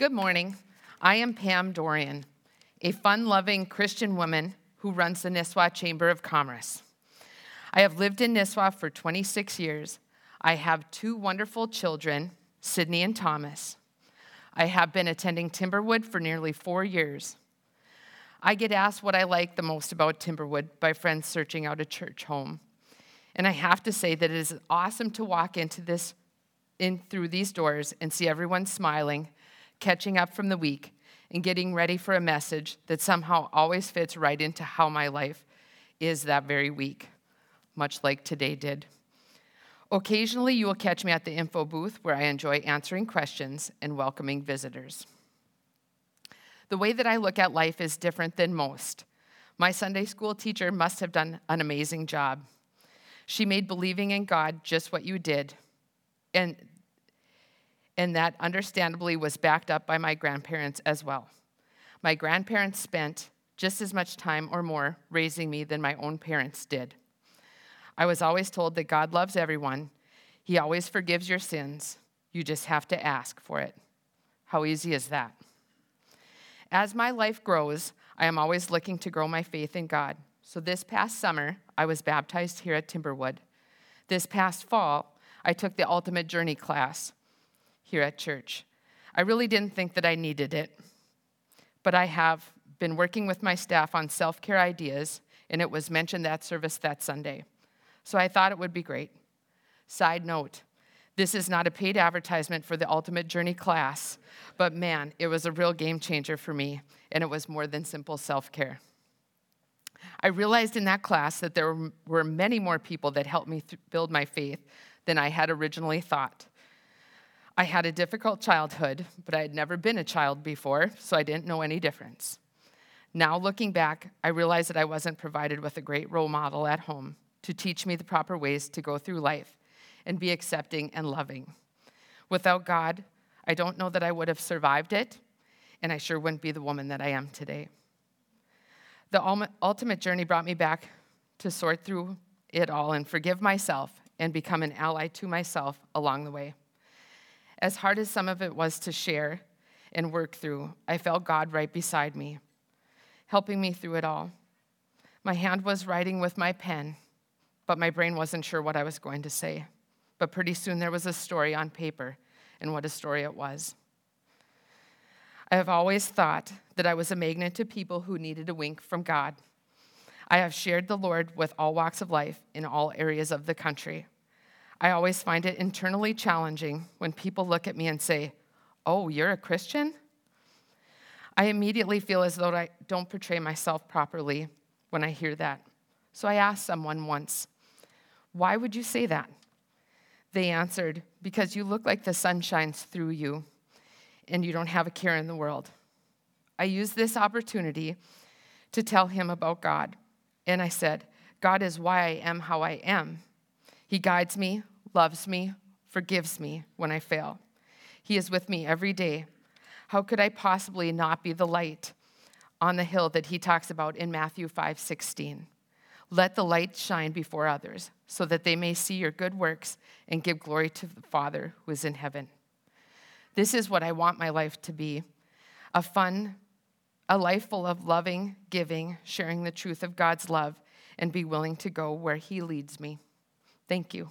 Good morning. I am Pam Dorion, a fun loving Christian woman who runs the Nisswa Chamber of Commerce. I have lived in Nisswa for 26 years. I have two wonderful children, Sydney and Thomas. I have been attending Timberwood for nearly four years. I get asked what I like the most about Timberwood by friends searching out a church home. And I have to say that it is awesome to walk into this in through these doors and see everyone smiling catching up from the week, and getting ready for a message that somehow always fits right into how my life is that very week, much like today did. Occasionally, you will catch me at the info booth where I enjoy answering questions and welcoming visitors. The way that I look at life is different than most. My Sunday school teacher must have done an amazing job. She made believing in God just what you did. And and that understandably was backed up by my grandparents as well. My grandparents spent just as much time or more raising me than my own parents did. I was always told that God loves everyone, He always forgives your sins. You just have to ask for it. How easy is that? As my life grows, I am always looking to grow my faith in God. So this past summer, I was baptized here at Timberwood. This past fall, I took the Ultimate Journey class here at church. I really didn't think that I needed it, but I have been working with my staff on self care ideas, and it was mentioned that service that Sunday. So I thought it would be great. Side note, this is not a paid advertisement for the Ultimate Journey class, but man, it was a real game changer for me, and it was more than simple self care. I realized in that class that there were many more people that helped me build my faith than I had originally thought. I had a difficult childhood, but I had never been a child before, so I didn't know any difference. Now, looking back, I realize that I wasn't provided with a great role model at home to teach me the proper ways to go through life and be accepting and loving. Without God, I don't know that I would have survived it, and I sure wouldn't be the woman that I am today. The ultimate journey brought me back to sort through it all and forgive myself and become an ally to myself along the way. As hard as some of it was to share and work through, I felt God right beside me, helping me through it all. My hand was writing with my pen, but my brain wasn't sure what I was going to say. But pretty soon there was a story on paper, and what a story it was. I have always thought that I was a magnet to people who needed a wink from God. I have shared the Lord with all walks of life in all areas of the country. I always find it internally challenging when people look at me and say, Oh, you're a Christian? I immediately feel as though I don't portray myself properly when I hear that. So I asked someone once, Why would you say that? They answered, Because you look like the sun shines through you and you don't have a care in the world. I used this opportunity to tell him about God. And I said, God is why I am how I am. He guides me, loves me, forgives me when I fail. He is with me every day. How could I possibly not be the light on the hill that he talks about in Matthew 5:16? Let the light shine before others, so that they may see your good works and give glory to the Father who is in heaven. This is what I want my life to be a fun, a life full of loving, giving, sharing the truth of God's love, and be willing to go where He leads me. Thank you.